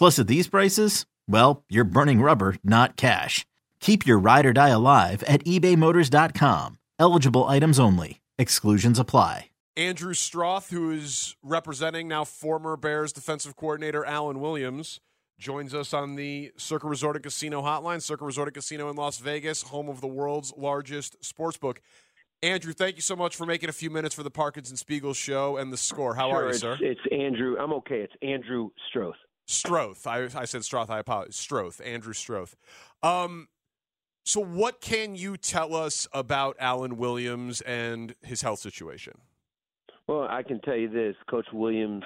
Plus, at these prices, well, you're burning rubber, not cash. Keep your ride or die alive at ebaymotors.com. Eligible items only. Exclusions apply. Andrew Stroth, who is representing now former Bears defensive coordinator Alan Williams, joins us on the Circa Resort and Casino hotline. Circa Resort and Casino in Las Vegas, home of the world's largest sports book. Andrew, thank you so much for making a few minutes for the Parkins and Spiegel show and the score. How sure, are you, it's, sir? It's Andrew. I'm okay. It's Andrew Stroth. Stroth. I, I said Stroth. I apologize. Stroth. Andrew Stroth. Um, so, what can you tell us about Alan Williams and his health situation? Well, I can tell you this: Coach Williams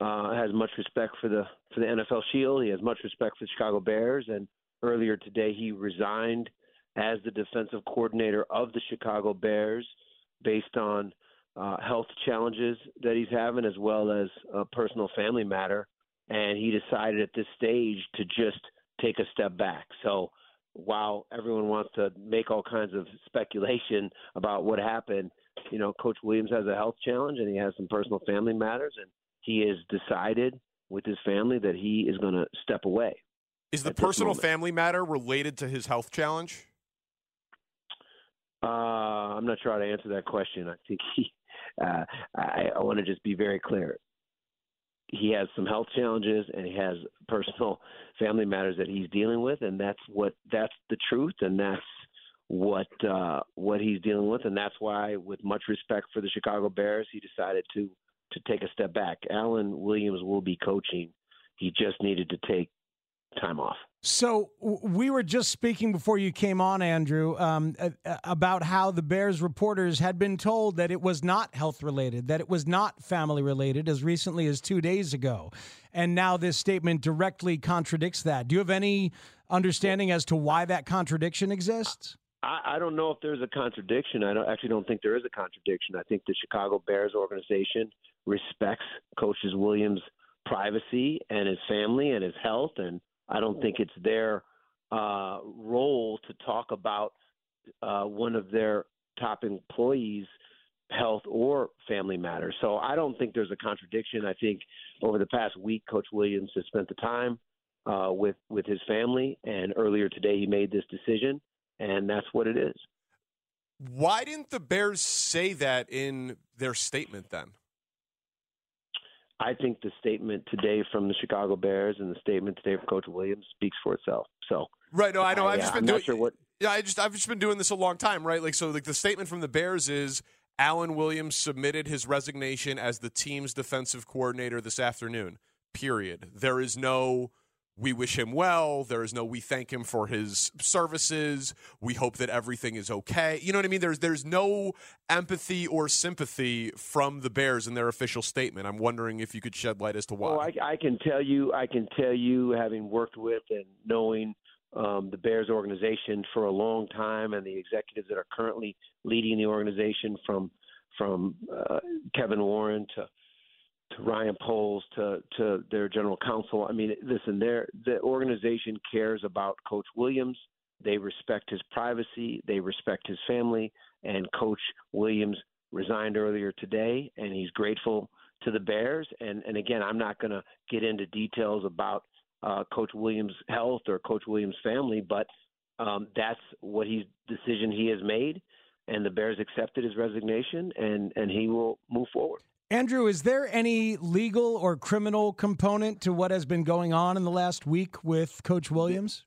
uh, has much respect for the for the NFL Shield. He has much respect for the Chicago Bears, and earlier today he resigned as the defensive coordinator of the Chicago Bears based on uh, health challenges that he's having, as well as a personal family matter. And he decided at this stage to just take a step back. So while everyone wants to make all kinds of speculation about what happened, you know, Coach Williams has a health challenge and he has some personal family matters, and he has decided with his family that he is going to step away. Is the personal family matter related to his health challenge? Uh, I'm not sure how to answer that question. I think he, uh, I, I want to just be very clear. He has some health challenges and he has personal family matters that he's dealing with, and that's what that's the truth, and that's what uh, what he's dealing with, and that's why, with much respect for the Chicago Bears, he decided to to take a step back. Alan Williams will be coaching. He just needed to take time off. So we were just speaking before you came on, Andrew, um, about how the Bears reporters had been told that it was not health related, that it was not family related, as recently as two days ago, and now this statement directly contradicts that. Do you have any understanding as to why that contradiction exists? I, I don't know if there's a contradiction. I don't, actually don't think there is a contradiction. I think the Chicago Bears organization respects Coaches Williams' privacy and his family and his health and I don't think it's their uh, role to talk about uh, one of their top employees' health or family matters. So I don't think there's a contradiction. I think over the past week, Coach Williams has spent the time uh, with with his family, and earlier today he made this decision, and that's what it is. Why didn't the Bears say that in their statement then? I think the statement today from the Chicago Bears and the statement today from Coach Williams speaks for itself. So right, no, I know. Uh, I've just been I'm doing. Sure what, yeah, I just I've just been doing this a long time, right? Like so, like the statement from the Bears is Alan Williams submitted his resignation as the team's defensive coordinator this afternoon. Period. There is no we wish him well. There is no we thank him for his services. We hope that everything is okay. You know what I mean? There's there's no empathy or sympathy from the Bears in their official statement. I'm wondering if you could shed light as to why. Well, I, I can tell you, I can tell you, having worked with and knowing um, the Bears organization for a long time, and the executives that are currently leading the organization, from from uh, Kevin Warren to to Ryan Poles to to their general counsel. I mean, listen, their the organization cares about Coach Williams. They respect his privacy. They respect his family, And Coach Williams resigned earlier today, and he's grateful to the Bears. And and again, I'm not going to get into details about uh, Coach Williams' health or Coach Williams' family, but um, that's what he's decision he has made, and the Bears accepted his resignation, and and he will move forward. Andrew, is there any legal or criminal component to what has been going on in the last week with Coach Williams?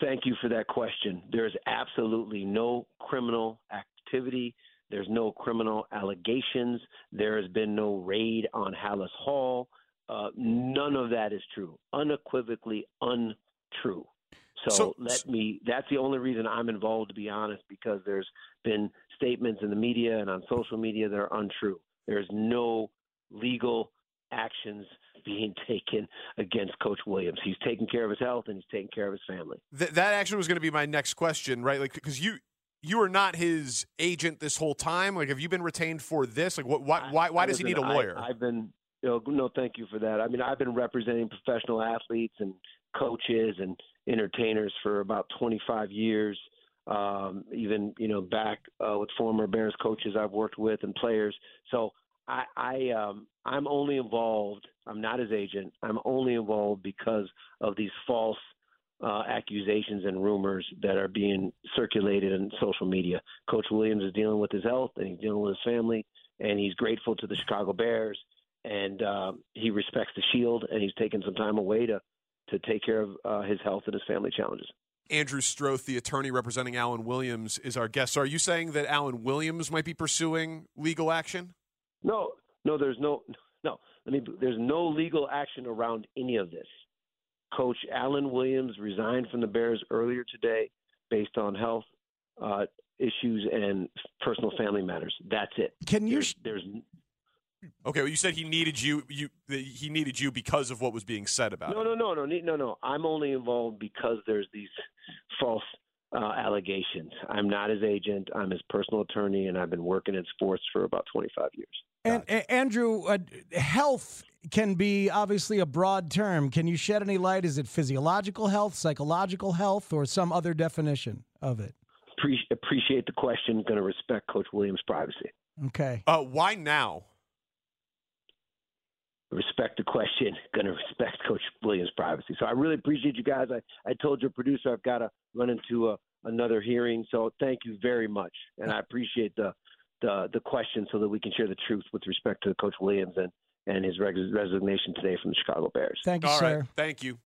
Thank you for that question. There's absolutely no criminal activity. There's no criminal allegations. There has been no raid on Halas Hall. Uh, none of that is true. Unequivocally untrue. So, so, let me. That's the only reason I'm involved, to be honest, because there's been statements in the media and on social media that are untrue. There's no legal actions being taken against Coach Williams. He's taking care of his health and he's taking care of his family. Th- that actually was going to be my next question, right? Like, because you you are not his agent this whole time. Like, have you been retained for this? Like, what? Why? Why, why does he need a lawyer? I, I've been. You know, no, thank you for that. I mean, I've been representing professional athletes and coaches and entertainers for about 25 years. Um, even you know back uh, with former Bears coaches I've worked with and players. So I, I um, I'm only involved. I'm not his agent. I'm only involved because of these false uh, accusations and rumors that are being circulated in social media. Coach Williams is dealing with his health and he's dealing with his family, and he's grateful to the Chicago Bears, and uh, he respects the Shield, and he's taken some time away to to take care of uh, his health and his family challenges. Andrew Stroth, the attorney representing Alan Williams, is our guest. So are you saying that Alan Williams might be pursuing legal action? No, no, there's no, no. Let me. There's no legal action around any of this. Coach Alan Williams resigned from the Bears earlier today based on health uh, issues and personal family matters. That's it. Can you? There's, there's Okay, well, you said he needed you. You he needed you because of what was being said about. No, no, no, no, no, no. I'm only involved because there's these false uh, allegations. I'm not his agent. I'm his personal attorney, and I've been working in sports for about 25 years. And Andrew, uh, health can be obviously a broad term. Can you shed any light? Is it physiological health, psychological health, or some other definition of it? Pre- appreciate the question. Going to respect Coach Williams' privacy. Okay. Uh, why now? Respect the question. Going to respect Coach Williams' privacy. So I really appreciate you guys. I, I told your producer I've got to run into a, another hearing. So thank you very much, and I appreciate the the the question so that we can share the truth with respect to Coach Williams and and his resignation today from the Chicago Bears. Thank you, All sir. Right. Thank you.